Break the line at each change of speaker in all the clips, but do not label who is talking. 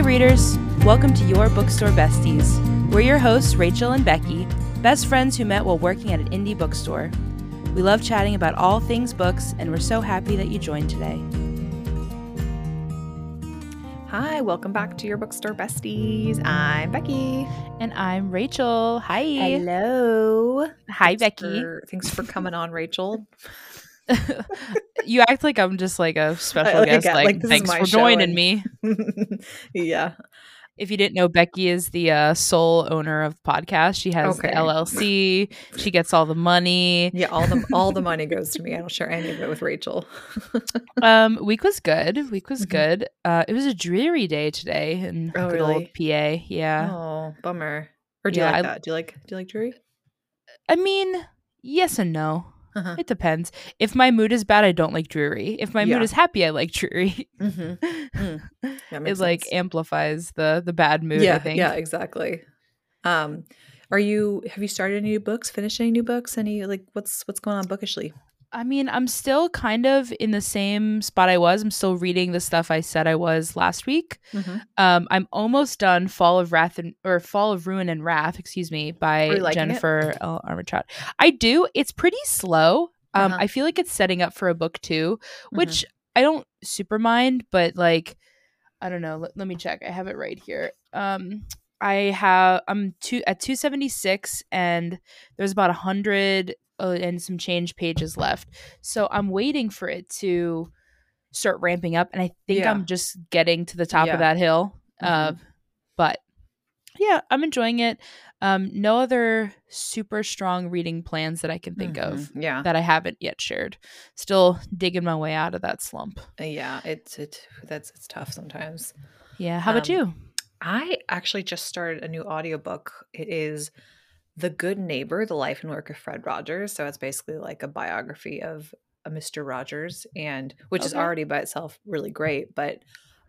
Hey, readers! Welcome to Your Bookstore Besties. We're your hosts, Rachel and Becky, best friends who met while working at an indie bookstore. We love chatting about all things books, and we're so happy that you joined today.
Hi, welcome back to your bookstore besties. I'm Becky.
And I'm Rachel. Hi.
Hello.
Hi,
Thanks
Becky.
for- thanks for coming on, Rachel.
you act like I'm just like a special
like,
guest. Like,
like,
thanks for joining
and-
me.
yeah.
If you didn't know, Becky is the uh, sole owner of the podcast. She has
Okay.
the LLC. She gets all the money.
Yeah, all the all the money goes to me. I don't share any of it with Rachel.
Um, week was good. Week was
Mhm.
good. Uh, it was a dreary day today in
Oh,
good old? PA. Yeah.
Oh, bummer. Or do
Yeah,
you like
I-
that? Do you like do you like dreary?
I mean, yes and no.
Uh-huh.
It depends. If my mood is bad, I don't like dreary. If my
Yeah.
mood is happy, I like dreary.
Mm-hmm. That
it
makes
like amplifies the the bad mood.
yeah,
I think.
yeah, exactly. Um, are you have you started any new books? Finished any new books? Any like what's what's going on bookishly?
I mean, I'm still kind of in the same spot I was. I'm still reading the stuff I said I was last week.
Mhm.
Um, I'm almost done Fall of Wrath and or Fall of Ruin and Wrath, excuse me, by? Jennifer L. Armentrout. I do. It's pretty slow. Um,
Uh-huh.
I feel like it's setting up for a book too, which I don't super mind, but like I don't know. Let, let me check. I have it right here. Um, I have I'm two at 276, and there's about a hundred uh, and some change pages left. So I'm waiting for it to start ramping up, and I think
Yeah.
I'm just getting to the top
Yeah.
of that hill. Uh,
Mhm.
but yeah, I'm enjoying it. Um, no other super strong reading plans that I can think of
Mhm. Yeah,
that I haven't yet shared. Still digging my way out of that slump.
Uh, yeah. It's it that's it's tough sometimes.
Yeah. How about
Um,
you?
I actually just started a new audiobook. It is The Good Neighbor, The Life and Work of Fred Rogers. So it's basically like a biography of a Mr. Rogers and which is already by itself really great, but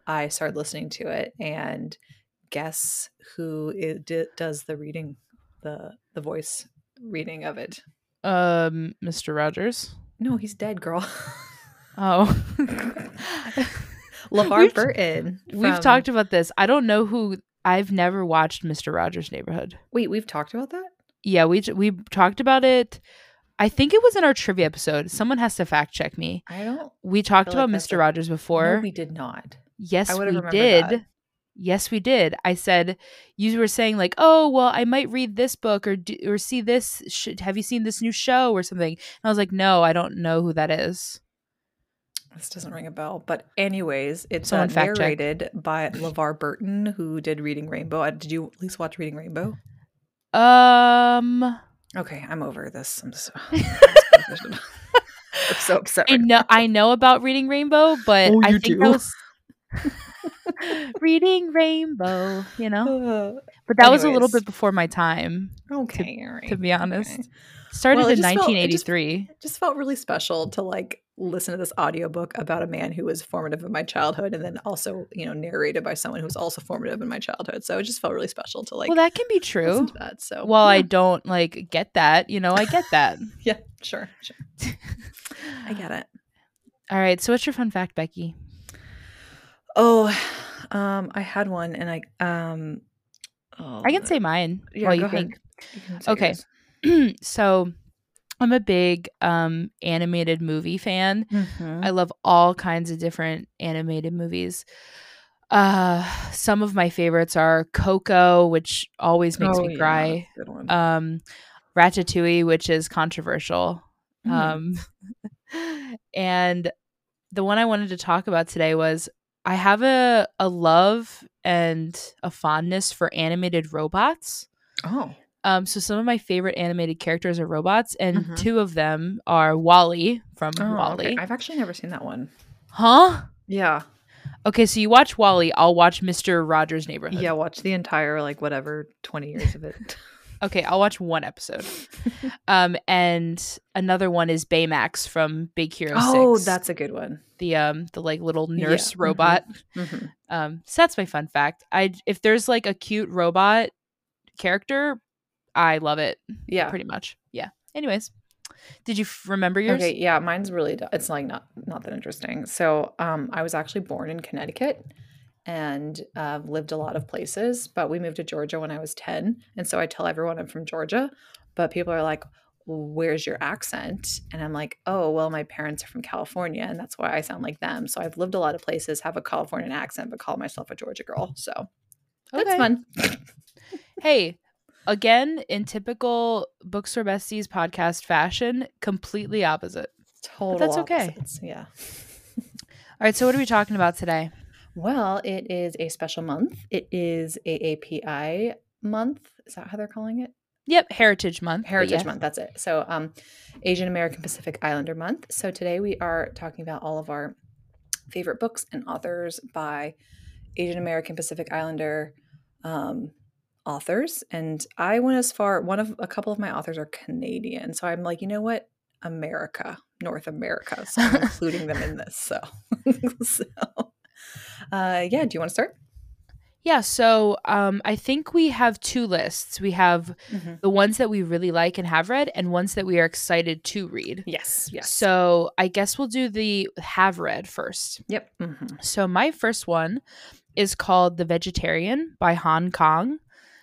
I started listening to it and guess who it d- does the reading the the voice reading of it.
Um, Mr. Rogers.
No, he's dead, girl.
Oh.
LeVar
We've-
Burton.
We've talked about this. I don't know who. I've never watched Mr. Rogers' Neighborhood.
Wait, we've talked about that?
Yeah, we we talked about it. I think it was in our trivia episode. Someone has to fact check me.
I don't
We talked
like
about
that's
Mr. Rogers before.
No, we did not.
yes, we did.
that.
Yes, we did. I said you were saying like, "Oh, well, I might read this book or do, or see this. Sh- have you seen this new show or something?" And I was like, "No, I don't know who that is."
This doesn't ring a bell, but anyways, it's uh,
fact check.
narrated by LeVar Burton, who did Reading Rainbow. Uh, Did you at least watch Reading Rainbow?
Um,
Okay, I'm over this. I'm so, I'm so upset.
I
right
know I know about reading Rainbow, but
Oh,
I think
do?
that was reading Rainbow, you know.
now.
But that was a little bit before my time,
okay, all right.
to be honest.
okay.
Started
Well,
in
just felt- it just-
1983.
It just felt really special to like listen to this audiobook about a man who was formative in my childhood and then also, you know, narrated by someone who was also formative in my childhood. So it just felt really special to like
well, that can be true.
that. So
Well, I don't like get that, you know. I get that.
yeah, sure, sure. I get it.
All right. So, what's your fun fact, Becky?
Oh, um, I had one, and I um, oh,
I can say mine
yeah,
while
go
you
ahead.
think.
You
Okay. so, I'm a big um animated movie fan.
Mhm.
I love all kinds of different animated movies. Uh some of my favorites are Coco, which always makes
Oh,
me
yeah,
cry.
that's a good one.
Um Ratatouille, which is controversial.
Mm.
Um and the one I wanted to talk about today was I have a a love and a fondness for animated robots.
oh,
Um, so some of my favorite animated characters are robots, and
Mhm.
two of them are WALL-E from
oh
WALL-E.
okay. I've actually never seen that one.
Huh?
Yeah,
Okay, so you watch WALL-E. I'll watch Mister Rogers' Neighborhood.
yeah. Watch the entire like whatever twenty years of it.
Okay, I'll watch one episode. um, and another one is Baymax from Big Hero
oh,
6.
that's a good one.
the um the like little
Yeah,
nurse
mhm.
robot.
hmm
Um, so that's my fun fact. I if there's like a cute robot character, I love it.
Yeah.
pretty much. Yeah. Anyways, did you f- remember yours?
Okay, yeah, mine's really it's like not not that interesting. So, um I was actually born in Connecticut and uh, lived a lot of places. But we moved to Georgia when I was 10. And so I tell everyone I'm from Georgia. But people are like, where's your accent? And I'm like, oh, well, my parents are from California. And that's why I sound like them. So I've lived a lot of places, have a Californian accent, but call myself a Georgia girl. So that's fun.
Hey, again, in typical Bookstore Besties podcast fashion, completely opposite.
Total
that's okay.
opposites, Yeah.
All right, so what are we talking about today?
Well, it is a special month. It is AAPI month. Is that how they're calling it?
Yep, Heritage Month.
Heritage. Month. That's it. So, um, Asian American Pacific Islander Month. So today we are talking about all of our favorite books and authors by Asian American Pacific Islander um, authors. And I went as far. One of a couple of my authors are Canadian, so I'm like, you know what, America, North America. So I'm including them in this. So, so, uh, yeah. Do you want to start?
Yeah, so um, I think we have two lists. We have the ones that we really like and have read, and ones that we are excited to read.
Yes. Yes.
So I guess we'll do the have read first.
Yep. hmm
So my first one is called The Vegetarian by Han Kang.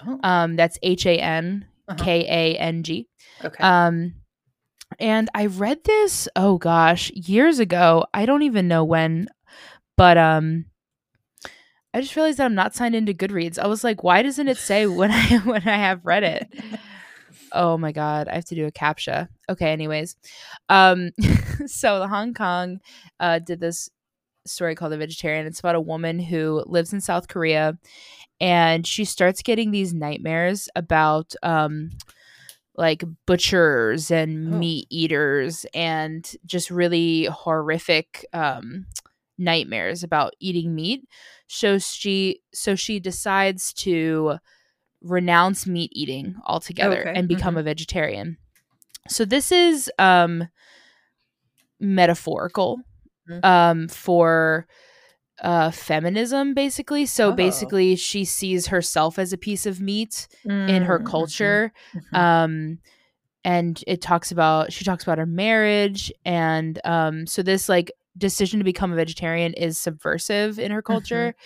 Oh,
Um, that's H A N
Uh-huh.
K A N G.
okay.
Um, and I read this, oh gosh, years ago. I don't even know when, but um, I just realized that I'm not signed into Goodreads. I was like, why doesn't it say when I when I have read it? Oh my god, I have to do a captcha. Okay, anyways, um, so the Han Kang uh, did this story called The Vegetarian. It's about a woman who lives in South Korea, and she starts getting these nightmares about um, like butchers and
Oh.
meat eaters, and just really horrific um, nightmares about eating meat. So she so she decides to renounce meat eating altogether
Okay,
and become a vegetarian. So this is um metaphorical
Mhm.
um for uh feminism basically. So
Oh.
basically she sees herself as a piece of meat in her
Mm, mhm,
culture
mhm.
um and it talks about she talks about her marriage and um so this like decision to become a vegetarian is subversive in her culture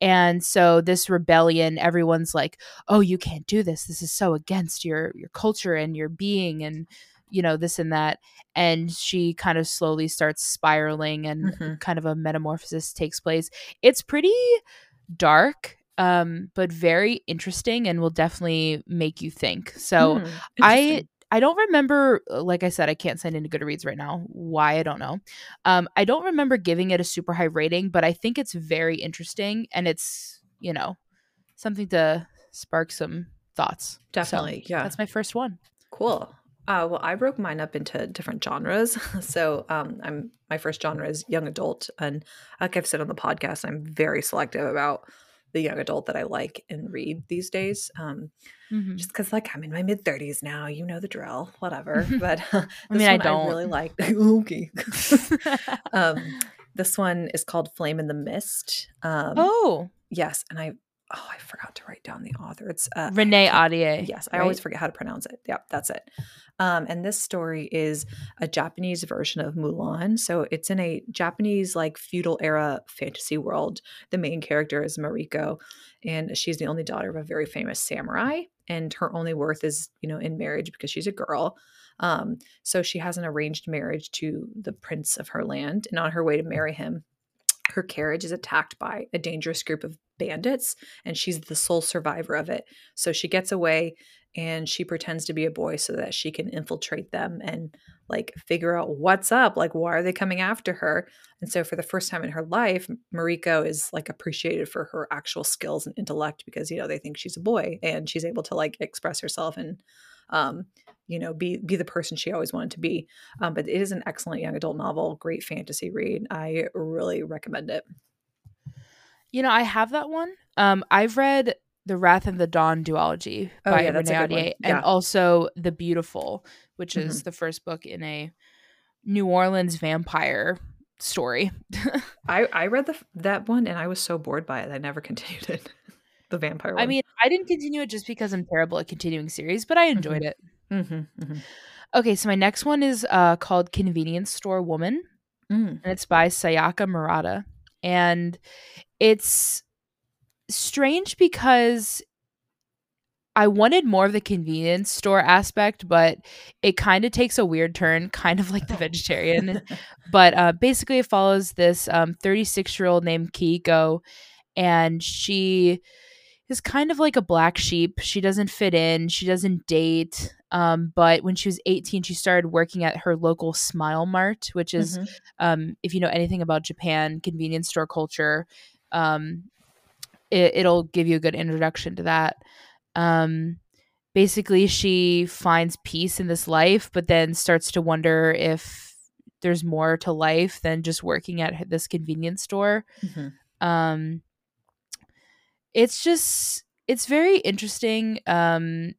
and so this rebellion everyone's like oh you can't do this this is so against your your culture and your being and you know this and that and she kind of slowly starts spiraling and
Mhm.
kind of a metamorphosis takes place it's pretty dark um but very interesting and will definitely make you think so
Hmm,
I. I don't remember uh, like I said I can't sign into Goodreads right now. Why I don't know. Um I don't remember giving it a super high rating, but I think it's very interesting and it's, you know, something to spark some thoughts. So,
definitely. yeah.
That's my first one.
Cool. Uh, well, I broke mine up into different genres. So, um, I'm my first genre is young adult, and like I've said on the podcast, I'm very selective about the young adult that I like and read these days. Um,
Mhm.
just because, like, I'm in my mid 30s now, you know the drill, whatever. But uh, this
mean, I don't.
really like. okay. um, this one is called Flame in the Mist. Um,
oh,
yes, and I oh I forgot to write down the author. It's uh,
Renee Ahdieh.
Yes, I
right?
always forget how to pronounce it. Yep, that's it. Um, and this story is a Japanese version of Mulan. So it's in a Japanese like feudal era fantasy world. The main character is Mariko, and she's the only daughter of a very famous samurai. And her only worth is, you know, in marriage because she's a girl. Um, so she has an arranged marriage to the prince of her land. And on her way to marry him, her carriage is attacked by a dangerous group of bandits, and she's the sole survivor of it. So she gets away and she pretends to be a boy so that she can infiltrate them and like figure out what's up. Like, why are they coming after her? And so, for the first time in her life, Mariko is like appreciated for her actual skills and intellect because, you know, they think she's a boy and she's able to like express herself and, um, you know, be be the person she always wanted to be. Um, but it is an excellent young adult novel, great fantasy read. I really recommend it.
You know, I have that one. Um, I've read The Wrath and the Dawn duology
Oh,
by
yeah,
Renee. Ahdieh,
Yeah.
and also The Beautiful, which
Mm-hmm.
is the first book in a New Orleans vampire story.
I I read the that one and I was so bored by it. I never continued it. the vampire one.
I mean, I didn't continue it just because I'm terrible at continuing series, but I enjoyed it.
hmm hmm
Okay, so my next one is uh, called Convenience Store Woman,
Mm.
and it's by Sayaka Murata, and it's strange because I wanted more of the convenience store aspect, but it kind of takes a weird turn, kind of like the vegetarian. but uh, basically, it follows this 36 um, year old named Keiko, and she is kind of like a black sheep. She doesn't fit in, she doesn't date. Um, but when she was 18, she started working at her local Smile Mart, which is, mm-hmm. um, if you know anything about Japan convenience store culture, um, it, will give you a good introduction to that. Um, basically, she finds peace in this life, but then starts to wonder if there's more to life than just working at this convenience store. Mm-hmm. Um, it's just it's very interesting. Um,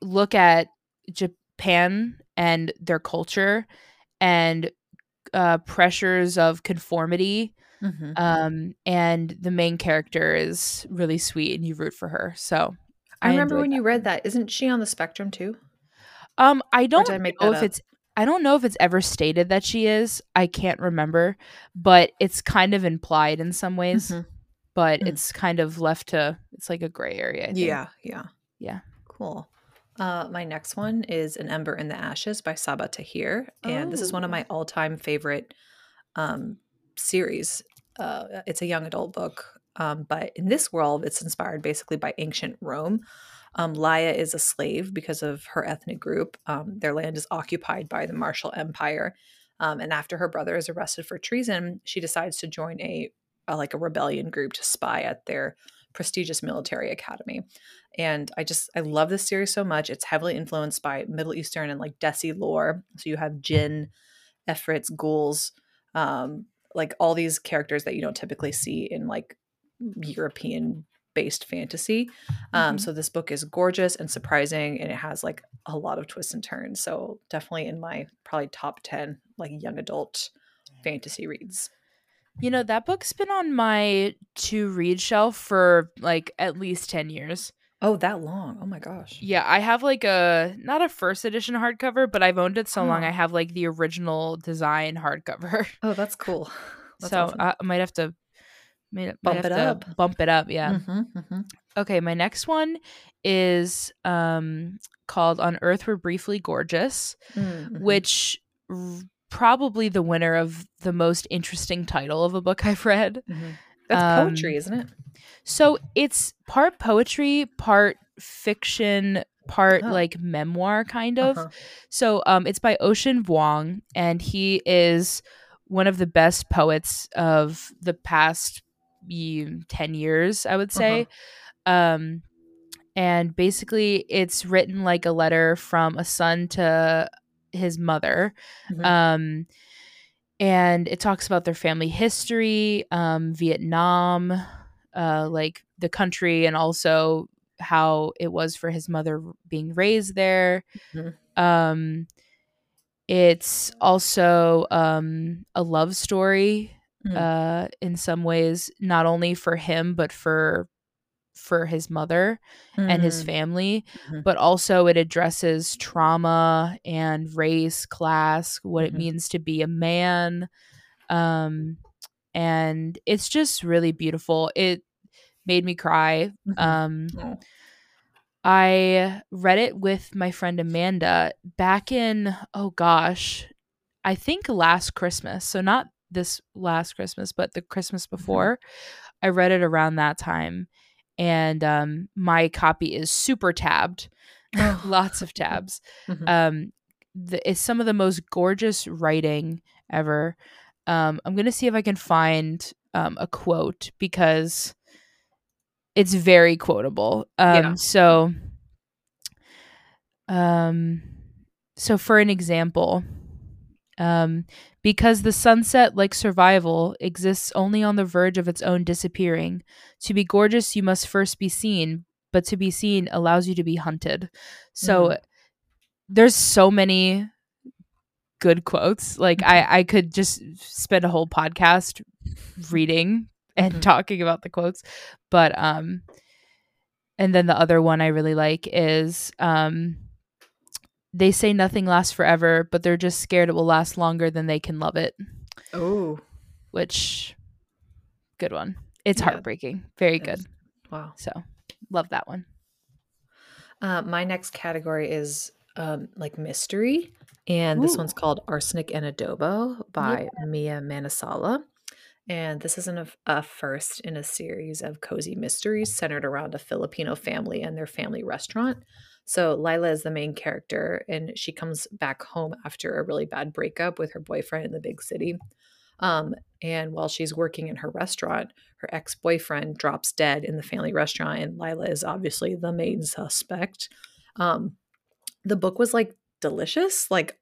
look at Japan and their culture and uh, pressures of conformity Mm-hmm. Um, and the main character is really sweet and you root for her. So
I, I remember when that. you read that. Isn't she on the spectrum too?
Um, I don't I know if up? it's I don't know if it's ever stated that she is. I can't remember, but it's kind of implied in some ways. Mm-hmm. But mm. it's kind of left to it's like a gray area.
Yeah, yeah,
yeah.
Cool. Uh, my next one is An Ember in the Ashes by Sabaa Tahir. And oh. this is one of oh. my all time favorite um, series uh, it's a young adult book, um, but in this world, it's inspired basically by ancient Rome. Um, Laia is a slave because of her ethnic group. Um, their land is occupied by the Martial Empire, um, and after her brother is arrested for treason, she decides to join a, a like a rebellion group to spy at their prestigious military academy. And I just I love this series so much. It's heavily influenced by Middle Eastern and like Desi lore. So you have jinn, efrits, ghouls, um, like all these characters that you don't typically see in like European based fantasy. Um, mm-hmm. So this book is gorgeous and surprising, and it has like a lot of twists and turns. So definitely in my probably top ten like young adult fantasy reads.
You know that book's been on my to read shelf for like at least ten years.
Oh, that long. Oh my gosh.
Yeah, I have like a not a first edition hardcover, but I've owned it so oh. long I have like the original design hardcover.
Oh, that's cool.
That's so awesome. I might have to might, bump might it up. Bump it up, yeah. Mm-hmm, mm-hmm. Okay, my next one is um called On Earth We're Briefly Gorgeous, mm-hmm. which r- probably the winner of the most interesting title of a book I've read.
That's um, poetry, isn't it?
So it's part poetry, part fiction, part oh. like memoir kind of. Uh-huh. So um it's by Ocean Vuong and he is one of the best poets of the past 10 years, I would say. Uh-huh. Um and basically it's written like a letter from a son to his mother. Mm-hmm. Um and it talks about their family history, um, Vietnam, uh, like the country, and also how it was for his mother being raised there. Mm-hmm. Um, it's also um, a love story mm-hmm. uh, in some ways, not only for him but for for his mother mm-hmm. and his mm. family, mm-hmm. but also it addresses trauma and race, class, what mm-hmm. it means to be a man. Um, and it's just really beautiful. It made me cry. Mm-hmm. Um, oh. I read it with my friend Amanda back in, oh gosh, I think last Christmas. So, not this last Christmas, but the Christmas mm-hmm. before. I read it around that time and um, my copy is super tabbed, lots of tabs. Mm-hmm. Um, the, it's some of the most gorgeous writing ever. Um, I'm gonna see if I can find um, a quote because it's very quotable. Um, yeah. So, um, so for an example, um, because the sunset, like survival, exists only on the verge of its own disappearing. To be gorgeous, you must first be seen, but to be seen allows you to be hunted. So mm-hmm. there's so many good quotes. Like I, mm-hmm. I could just spend a whole podcast reading and mm-hmm. talking about the quotes. But um and then the other one I really like is um they say nothing lasts forever, but they're just scared it will last longer than they can love it.
Oh.
Which good one. it's
Yeah,
heartbreaking. Very
it
good.
is. Wow.
So love that one.
Uh, my next category is um, like mystery, and this one's called Arsenic and Adobo by Mia Manansala. And this is an, a, a first in a series of cozy mysteries centered around a Filipino family and their family restaurant. So Lila is the main character, and she comes back home after a really bad breakup with her boyfriend in the big city. Um, and while she's working in her restaurant, her ex boyfriend drops dead in the family restaurant, and Lila is obviously the main suspect. Um, the book was like delicious. Like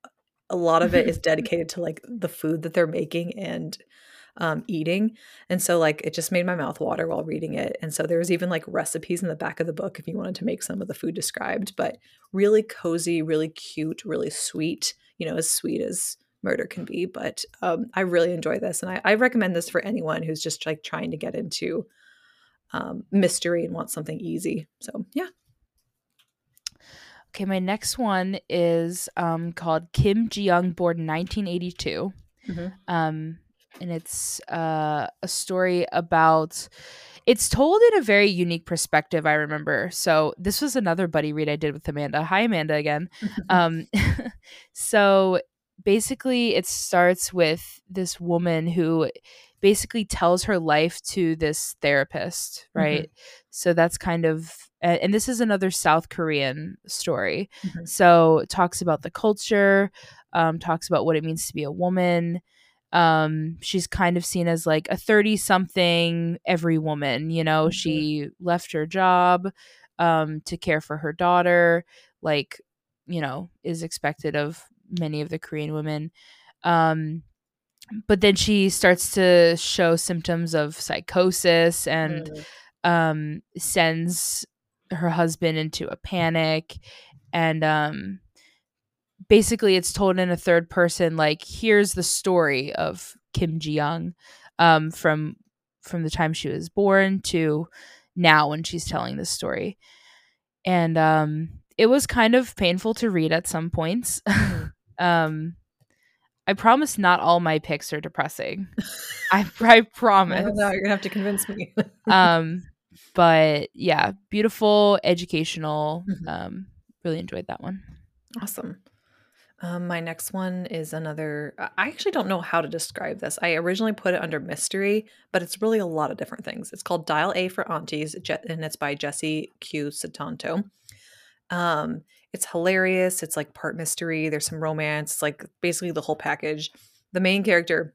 a lot of it is dedicated to like the food that they're making and um, eating. And so like it just made my mouth water while reading it. And so there was even like recipes in the back of the book if you wanted to make some of the food described, but really cozy, really cute, really sweet, you know, as sweet as murder can be. But um, I really enjoy this. And I, I recommend this for anyone who's just like trying to get into um, mystery and wants something easy. So yeah.
Okay, my next one is um, called Kim Ji Young, born in 1982.
Mhm.
Um, and it's uh, a story about. It's told in a very unique perspective. I remember. So this was another buddy read I did with Amanda. Hi, Amanda, again. Um, so basically, it starts with this woman who basically tells her life to this therapist, right? So that's kind of, and this is another South Korean story.
Mhm.
So it talks about the culture, um, talks about what it means to be a woman. Um, she's kind of seen as like a 30 something every woman, you know,
Mhm.
she left her job um, to care for her daughter, like, you know, is expected of many of the Korean women. Um, but then she starts to show symptoms of psychosis and
Mm.
um, sends her husband into a panic and um, basically it's told in a third person like here's the story of kim ji-young um, from from the time she was born to now when she's telling this story and um, it was kind of painful to read at some points
Mhm.
um, i promise not all my picks are depressing i, I
I
promise
know. You're gonna have to convince me.
um but yeah beautiful educational
Mhm.
um really enjoyed that one
Awesome. Um, my next one is another. I actually don't know how to describe this. I originally put it under mystery, but it's really a lot of different things. It's called Dial A for Aunties, and it's by Jesse Q. Sutanto. Um, it's hilarious. It's like part mystery. There's some romance. It's like basically the whole package. The main character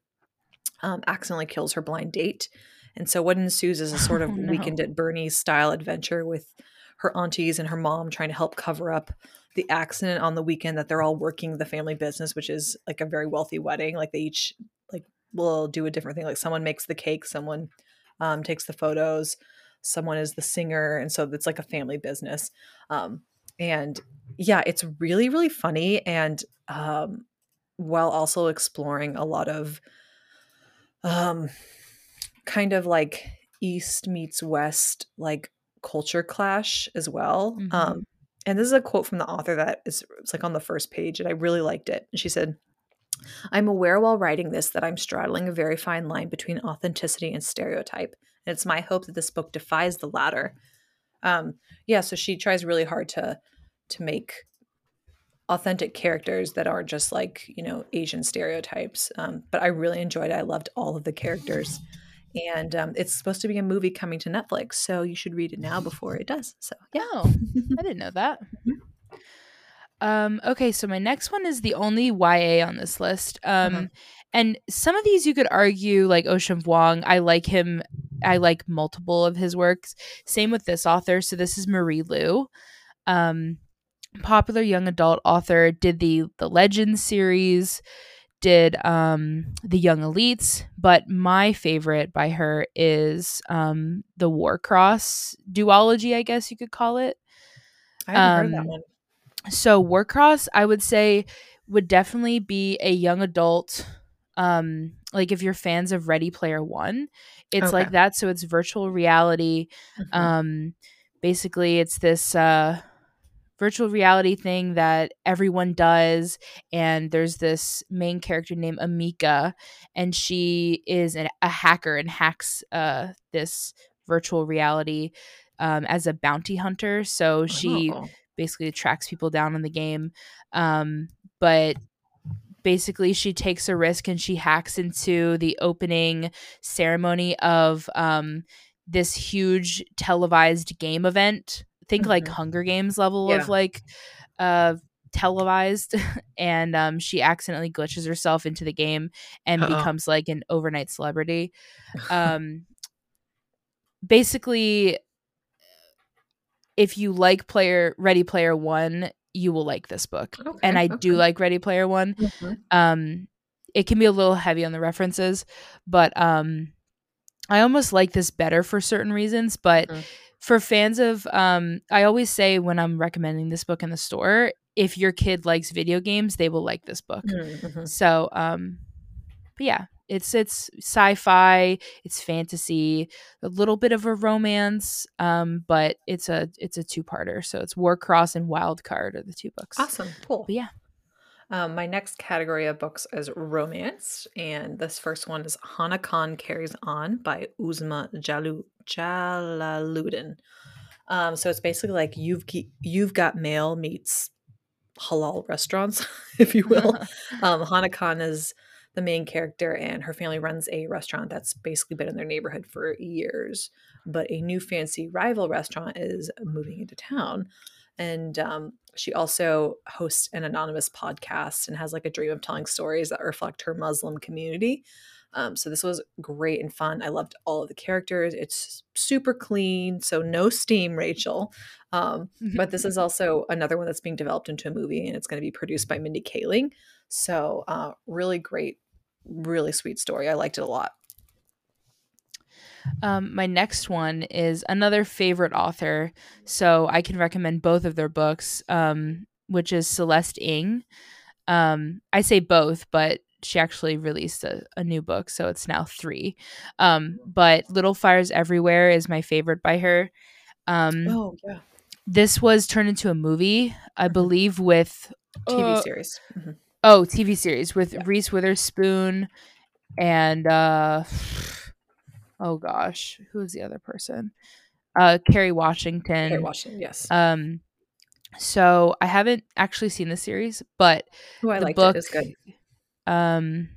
um, accidentally kills her blind date, and so what ensues is a sort of
Oh, no.
weekend at Bernie's style adventure with her aunties and her mom trying to help cover up the accident on the weekend that they're all working the family business, which is like a very wealthy wedding. Like they each like will do a different thing. Like someone makes the cake, someone um, takes the photos, someone is the singer, and so it's like a family business. Um, and yeah, it's really really funny and um, while also exploring a lot of um, kind of like East meets West like culture clash as well.
Mhm.
Um, and this is a quote from the author that is it's like on the first page, and I really liked it. And she said, I'm aware while writing this that I'm straddling a very fine line between authenticity and stereotype. And it's my hope that this book defies the latter. Um, yeah, so she tries really hard to to make authentic characters that aren't just like, you know, Asian stereotypes. Um, but I really enjoyed it. I loved all of the characters. And um, it's supposed to be a movie coming to Netflix, so you should read it now before it does. So yeah.
Oh, I didn't know that. Um, okay, so my next one is the only YA on this list. Um,
Uh-huh.
and some of these you could argue, like Ocean Vuong, I like him. I like multiple of his works. Same with this author. So this is Marie Lu, um, popular young adult author. Did the the Legends series, did um the Young Elites, but my favorite by her is um the Warcross duology. I guess you could call it.
I haven't heard
Um,
that one.
So Warcross, I would say, would definitely be a young adult. Um, like if you're fans of Ready Player One, it's like that. So it's virtual reality.
Mhm.
Um, basically, it's this uh, virtual reality thing that everyone does and there's this main character named Emika and she is an, a hacker and hacks uh, this virtual reality um, as a bounty hunter so she
Oh.
basically tracks people down in the game um, but basically she takes a risk and she hacks into the opening ceremony of um, this huge televised game event think like
Mhm.
hunger games level
Yeah.
of like uh televised and um she accidentally glitches herself into the game and
Uh-oh.
becomes like an overnight celebrity um basically if you like player ready player one you will like this book
Okay,
and i
okay.
do like ready player one
Mhm.
um it can be a little heavy on the references but um i almost like this better for certain reasons but
Mhm.
For fans of um i always say when i'm recommending this book in the store if your kid likes video games they will like this book
Mhm.
so um but yeah it's it's sci-fi it's fantasy a little bit of a romance um but it's a it's a two-parter so it's warcross and wild card are the two books
Awesome. Cool.
but yeah
Um, my next category of books is romance, and this first one is Hana Khan Carries On by Uzma Jalu Jalaluddin. Um, so it's basically like you've Ge- you've got mail meets halal restaurants, if you will. um, Hana Khan is the main character, and her family runs a restaurant that's basically been in their neighborhood for years. But a new fancy rival restaurant is moving into town. And um, she also hosts an anonymous podcast and has like a dream of telling stories that reflect her Muslim community. Um, so this was great and fun. I loved all of the characters. It's super clean, so no steam, Rachel. Um, but this is also another one that's being developed into a movie, and it's going to be produced by Mindy Kaling. So uh, really great, really sweet story. I liked it a lot.
Um, my next one is another favorite author, so I can recommend both of their books, um, which is Celeste Ng. Um, I say both, but she actually released a, a new book, so it's now three. Um, but Little Fires Everywhere is my favorite by her. Um,
Oh yeah,
this was turned into a movie, I
Mhm.
believe, with
TV
uh,
series. Mhm.
Oh, TV series with
Yeah.
Reese Witherspoon and uh oh gosh, who was the other person? Uh Kerry Washington.
Washington, yes.
Um so I haven't actually seen the series, but
oh, I
the book.
It's good.
um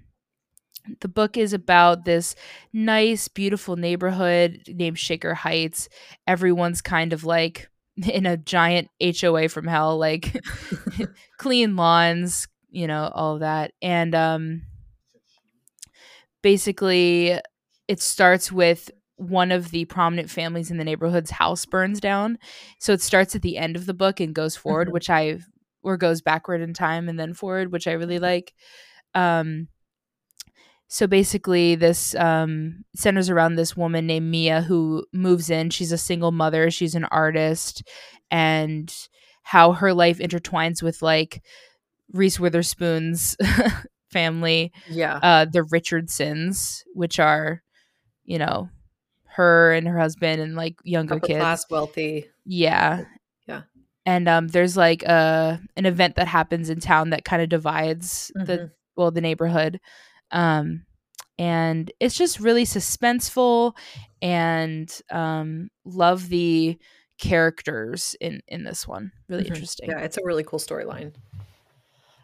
the book is about this nice beautiful neighborhood named Shaker Heights. Everyone's kind of like in a giant HOA from hell like clean lawns, you know, all that. And um basically it starts with one of the prominent families in the neighborhood's house burns down. So it starts at the end of the book and goes forward,
Mhm.
which I or goes backward in time and then forward, which I really like. Um so basically this um centers around this woman named Mia who moves in. She's a single mother, she's an artist and how her life intertwines with like Reese Witherspoon's family
Yeah.
uh the Richardsons, which are, you know, her and her husband and like younger
Upper
kids.
class, wealthy.
Yeah.
Yeah.
And um there's like a an event that happens in town that kind of divides the
Mhm.
well the neighborhood. Um and it's just really suspenseful and um love the characters in in this one. Really
Mhm.
interesting.
Yeah, it's a really cool storyline.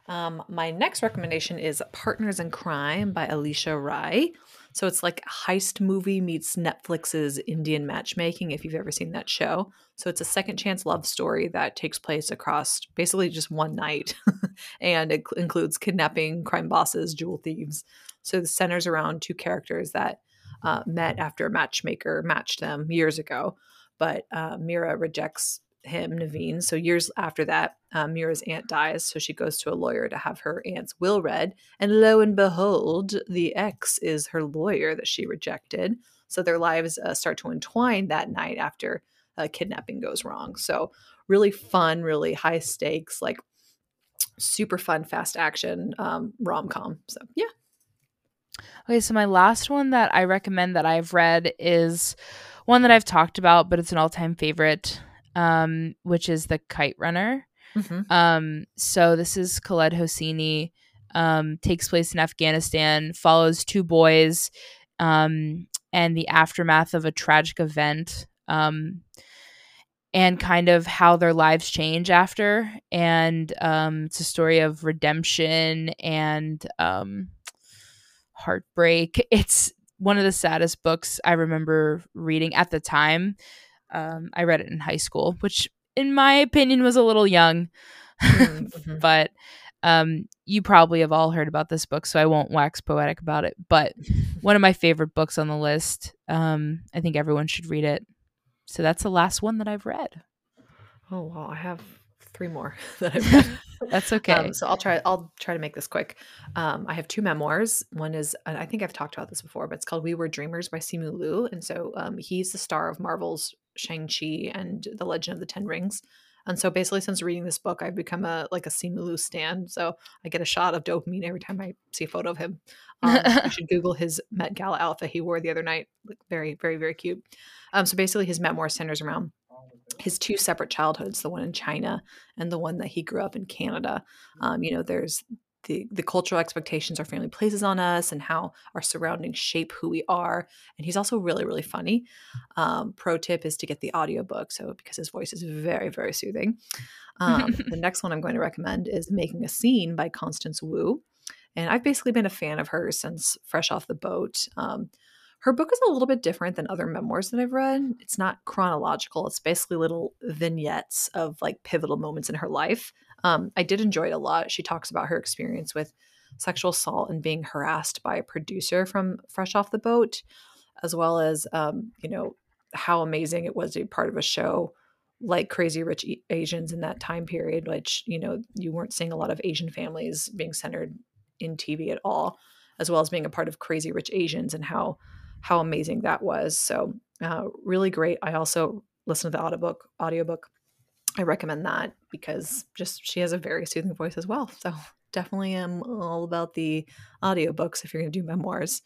Um, my next recommendation is Partners in Crime by Alisha Rai. So it's like a heist movie meets Netflix's Indian matchmaking, if you've ever seen that show. So it's a second chance love story that takes place across basically just one night and it includes kidnapping, crime bosses, jewel thieves. So it centers around two characters that uh, met after a matchmaker matched them years ago. But uh, Mira rejects him, Naveen. So years after that, uh, Mira's aunt dies. So she goes to a lawyer to have her aunt's will read. And lo and behold, the ex is her lawyer that she rejected. So their lives uh, start to entwine that night after uh, kidnapping goes wrong. So really fun, really high stakes, like super fun, fast action um, rom com. So yeah.
Okay, so my last one that I recommend that I've read is one that I've talked about, but it's an all time favorite. Um, which is the Kite Runner.
Mhm.
Um, so this is Khaled Hosseini. Um, takes place in Afghanistan, follows two boys, um, and the aftermath of a tragic event, um, and kind of how their lives change after. And um, it's a story of redemption and um, heartbreak. It's one of the saddest books I remember reading at the time. Um, I read it in high school, which, in my opinion, was a little young.
Mhm, mhm.
but um, you probably have all heard about this book, so I won't wax poetic about it. But one of my favorite books on the list. Um, I think everyone should read it. So that's the last one that I've read.
Oh wow, I have three more that I've read.
That's okay.
Um, so I'll try. I'll try to make this quick. Um, I have two memoirs. One is, and I think I've talked about this before, but it's called "We Were Dreamers" by Simu Liu, and so um, he's the star of Marvel's Shang Chi and the Legend of the Ten Rings. And so basically, since reading this book, I've become a like a Simu Liu stan. So I get a shot of dopamine every time I see a photo of him. Um, you should Google his Met Gala outfit he wore the other night. Like very, very, very cute. Um, so basically, his memoir centers around his two separate childhoods the one in china and the one that he grew up in canada um, you know there's the, the cultural expectations our family places on us and how our surroundings shape who we are and he's also really really funny um, pro tip is to get the audiobook so because his voice is very very soothing um, the next one i'm going to recommend is making a scene by constance wu and i've basically been a fan of hers since fresh off the boat um, her book is a little bit different than other memoirs that I've read. It's not chronological. It's basically little vignettes of like pivotal moments in her life. Um, I did enjoy it a lot. She talks about her experience with sexual assault and being harassed by a producer from Fresh Off the Boat, as well as um, you know how amazing it was to be part of a show like Crazy Rich Asians in that time period, which you know you weren't seeing a lot of Asian families being centered in TV at all, as well as being a part of Crazy Rich Asians and how how amazing that was. So uh, really great. I also listened to the audiobook. Audiobook. I recommend that because just she has a very soothing voice as well. So definitely am all about the audiobooks if you're going to do memoirs.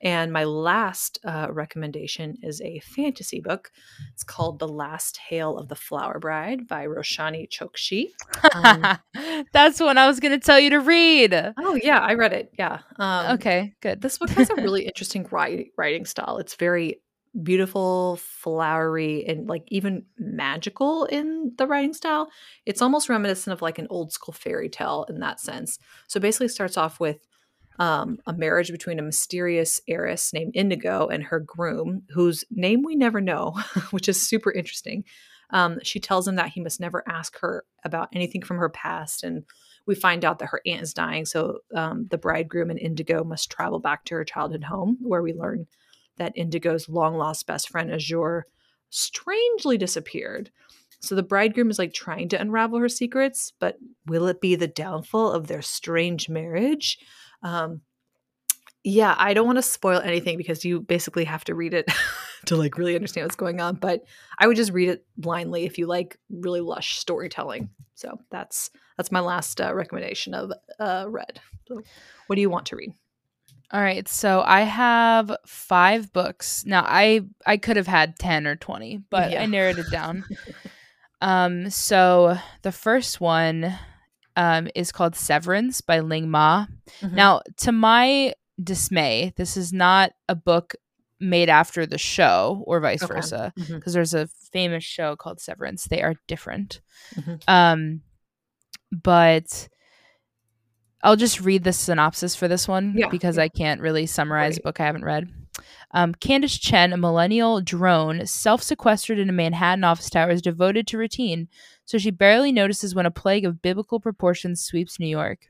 And my last uh, recommendation is a fantasy book. It's called The Last Tale of the Flower Bride by Roshani Chokshi. Um,
That's one I was going to tell you to read.
oh, yeah, I read it. Yeah. Um,
Okay, good.
This book has a really interesting writing style. It's very beautiful, flowery, and like even magical in the writing style. It's almost reminiscent of like an old school fairy tale in that sense. So basically, starts off with um, a marriage between a mysterious heiress named Indigo and her groom, whose name we never know, which is super interesting. Um, she tells him that he must never ask her about anything from her past. And we find out that her aunt is dying. So um, the bridegroom and Indigo must travel back to her childhood home, where we learn that Indigo's long lost best friend, Azure, strangely disappeared. So the bridegroom is like trying to unravel her secrets, but will it be the downfall of their strange marriage? Um, yeah, I don't want to spoil anything because you basically have to read it to like really understand what's going on. But I would just read it blindly if you like really lush storytelling. So that's that's my last uh, recommendation of uh, read. So what do you want to read?
All right, so I have five books. Now I I could have had 10 or 20, but
Yeah.
I narrowed it down. um so the first one um is called Severance by Ling Ma.
Mhm.
Now, to my dismay, this is not a book made after the show or vice
Okay.
versa because there's a famous show called Severance. They are different.
Mhm.
Um but I'll just read the synopsis for this one
Yeah,
because. I can't really summarize a book I haven't read. Um, Candace Chen, a millennial drone, self sequestered in a Manhattan office tower, is devoted to routine, so she barely notices when a plague of biblical proportions sweeps New York.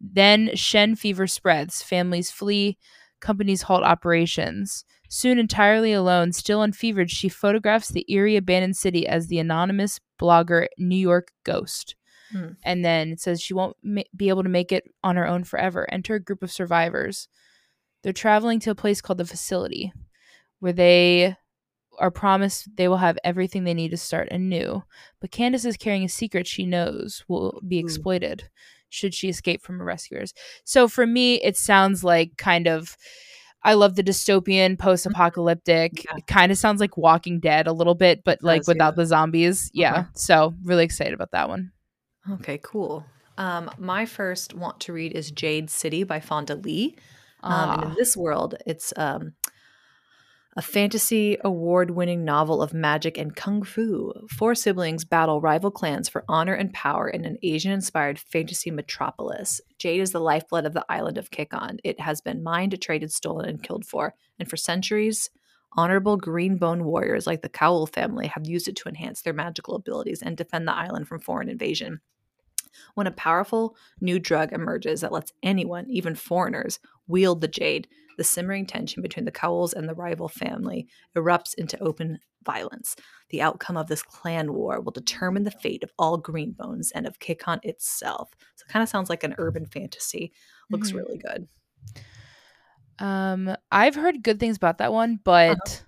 Then Shen fever spreads, families flee, companies halt operations. Soon entirely alone, still unfevered, she photographs the eerie abandoned city as the anonymous blogger New York Ghost.
Hmm.
And then it says she won't ma- be able to make it on her own forever. Enter a group of survivors. They're traveling to a place called the facility where they are promised they will have everything they need to start anew. But Candace is carrying a secret she knows will be
Ooh.
exploited should she escape from her rescuers. So for me, it sounds like kind of I love the dystopian, post-apocalyptic.
Yeah.
It kind of sounds like Walking Dead a little bit, but like
does,
without
yeah.
the zombies. Yeah.
Uh-huh.
So really excited about that one.
Okay, cool. Um, my first want to read is Jade City by Fonda Lee. Um,
Ah.
in this world, it's um, a fantasy award winning novel of magic and kung fu. Four siblings battle rival clans for honor and power in an Asian inspired fantasy metropolis. Jade is the lifeblood of the island of Kekon. It has been mined, traded, stolen, and killed for. And for centuries, honorable green bone warriors like the Kaul family have used it to enhance their magical abilities and defend the island from foreign invasion. When a powerful new drug emerges that lets anyone, even foreigners, wield the jade, the simmering tension between the Kauls and the rival family erupts into open violence. The outcome of this clan war will determine the fate of all Greenbones and of Kekon itself. So it kind of sounds like an urban fantasy. Looks
Mhm.
really good.
Um, I've heard good things about that one, but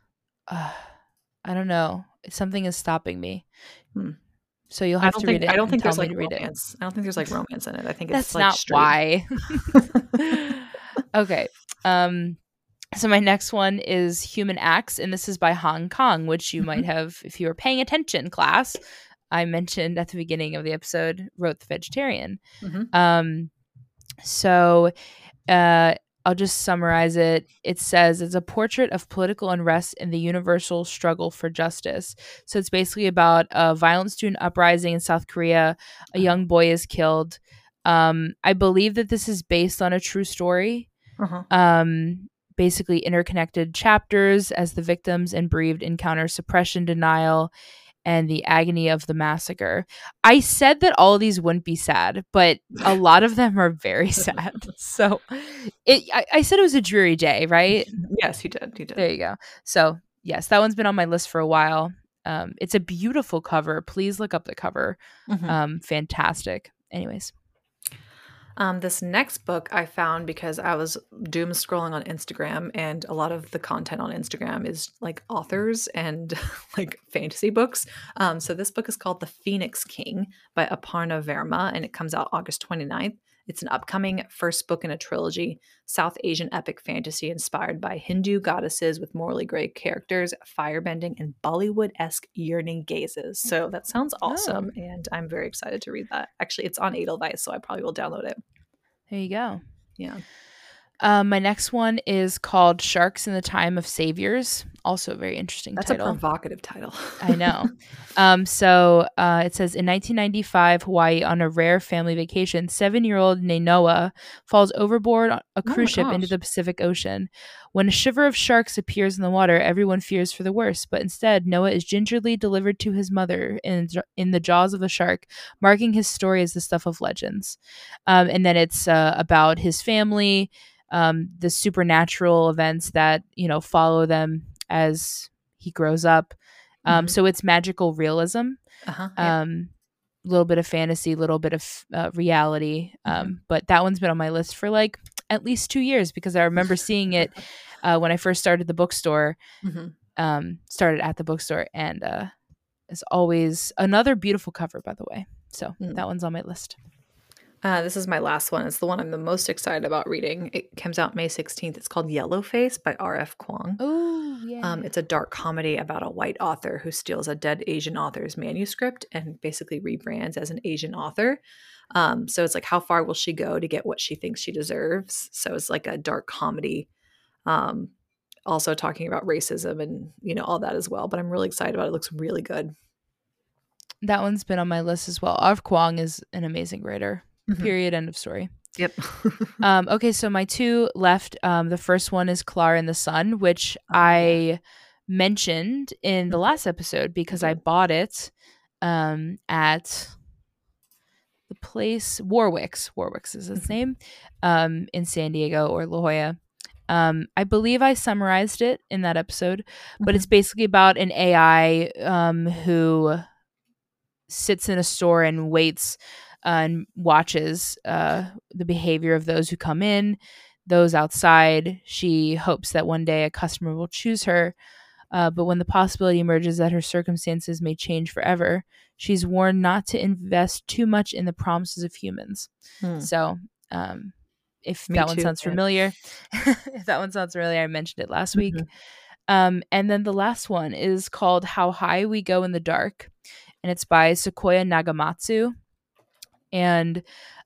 uh, I don't know. Something is stopping me.
Hmm.
So you'll have to
think
read it.
I don't think there's like
read it.
romance. I don't think there's like romance in it. I think it's
That's
like
not
straight.
why. okay. Um so my next one is Human Acts and this is by Han Kang, which you might have if you were paying attention class. I mentioned at the beginning of the episode wrote the vegetarian.
Mhm.
Um so uh I'll just summarize it. It says it's a portrait of political unrest and the universal struggle for justice. So it's basically about a violent student uprising in South Korea. A young boy is killed. Um, I believe that this is based on a true story.
Uh-huh.
Um, basically, interconnected chapters as the victims and bereaved encounter suppression, denial, and the agony of the massacre. I said that all of these wouldn't be sad, but a lot of them are very sad. So, it I, I said it was a dreary day, right?
Yes, you did. You did.
There you go. So, yes, that one's been on my list for a while. Um, it's a beautiful cover. Please look up the cover.
Mhm.
Um, fantastic. Anyways,
Um, this next book I found because I was doom scrolling on Instagram, and a lot of the content on Instagram is like authors and like fantasy books. Um, so this book is called The Phoenix King by Aparna Verma, and it comes out August 29th. It's an upcoming first book in a trilogy, South Asian epic fantasy inspired by Hindu goddesses with morally gray characters, firebending, and Bollywood esque yearning gazes. So that sounds oh. awesome, and I'm very excited to read that. Actually, it's on Edelweiss, so I probably will download it.
there you go.
Yeah.
Um, my next one is called Sharks in the Time of Saviors. Also a very interesting
That's
title.
a provocative title.
I know. Um, so uh, it says in 1995, Hawaii, on a rare family vacation, seven-year-old Nainoa falls overboard on a
my
cruise ship into the Pacific Ocean. When a shiver of sharks appears in the water, everyone fears for the worst. But instead, Noa is gingerly delivered to his mother in in the jaws of a shark, marking his story as the stuff of legends. Um, and then it's uh, about his family, um, the supernatural events that you know follow them as he grows up. Um,
Mhm.
So it's magical realism,
Uh-huh.
um, a little bit of fantasy, a little bit of uh, reality. Um,
Mm-hmm.
But that one's been on my list for like at least two years because I remember seeing it uh, when I first started the bookstore.
Mhm.
Um, started at the bookstore, and uh, it's always another beautiful cover, by the way. So
Mm.
that one's on my list.
Uh, this is my last one. It's the one I'm the most excited about reading. It comes out May 16th. It's called Yellowface by R.F. Kuang.
Oh yeah.
Um, it's a dark comedy about a white author who steals a dead Asian author's manuscript and basically rebrands as an Asian author. Um, so it's like, how far will she go to get what she thinks she deserves? So it's like a dark comedy. Um, also talking about racism and you know all that as well. But I'm really excited about it. It looks really good.
that one's been on my list as well. R.F. Kuang is an amazing writer.
Mhm.
Period. End of story.
Yep.
Um, okay, so my two left. Um, the first one is Klara and the Sun, which I mentioned in the
Mhm.
last episode because I bought it um, at the place Warwick's. Warwick's is its
Mhm.
name um, in San Diego or La Jolla. Um, I believe I summarized it in that episode, but it's basically about an AI um, who sits in a store and waits and watches uh, the behavior of those who come in, those outside. She hopes that one day a customer will choose her. Uh, but when the possibility emerges that her circumstances may change forever, she's warned not to invest too much in the promises of humans.
Hmm.
So, um, if
Me
that one
too,
sounds familiar, if that one sounds familiar, I mentioned it last week.
Mhm.
Um, and then the last one is called How High We Go in the Dark, and it's by Sequoia Nagamatsu. And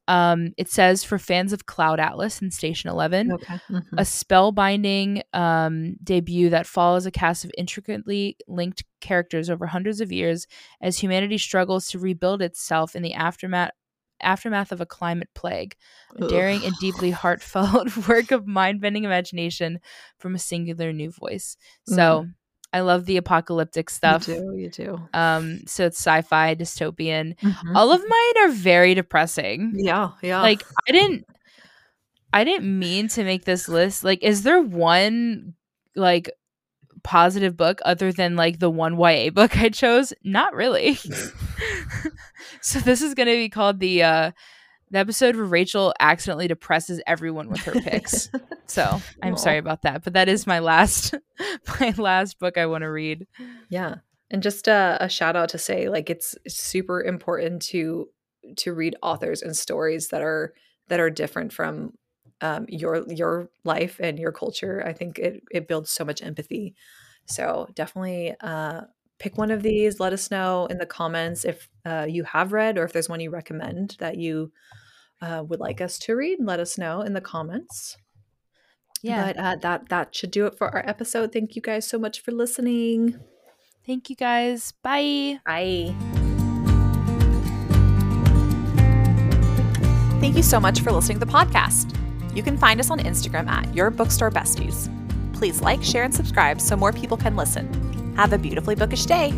um, it says for fans of Cloud Atlas and Station 11,
Okay. Mhm.
a spellbinding um, debut that follows a cast of intricately linked characters over hundreds of years as humanity struggles to rebuild itself in the aftermath aftermath of a climate plague. A daring and deeply heartfelt work of mind-bending imagination from a singular new voice. So I love the apocalyptic stuff.
You do. You do.
Um, so it's sci-fi, dystopian.
Mhm.
All of mine are very depressing
Yeah. Yeah.
like i didn't i didn't mean to make this list like is there one like positive book other than like the one ya book i chose not really so this is going to be called the uh the episode where rachel accidentally depresses everyone with her picks so i'm
Aw.
sorry about that but that is my last my last book i want to read
Yeah. And just a, a shout out to say like it's super important to to read authors and stories that are that are different from um, your your life and your culture. I think it it builds so much empathy. So definitely uh, pick one of these. Let us know in the comments if uh, you have read or if there's one you recommend that you uh, would like us to read. Let us know in the comments.
yeah
But uh, that that should do it for our episode. Thank you guys so much for listening.
thank you guys bye
Bye.
Thank you so much for listening to the podcast. You can find us on Instagram at Your Bookstore Besties. Please like, share, and subscribe so more people can listen. Have a beautifully bookish day.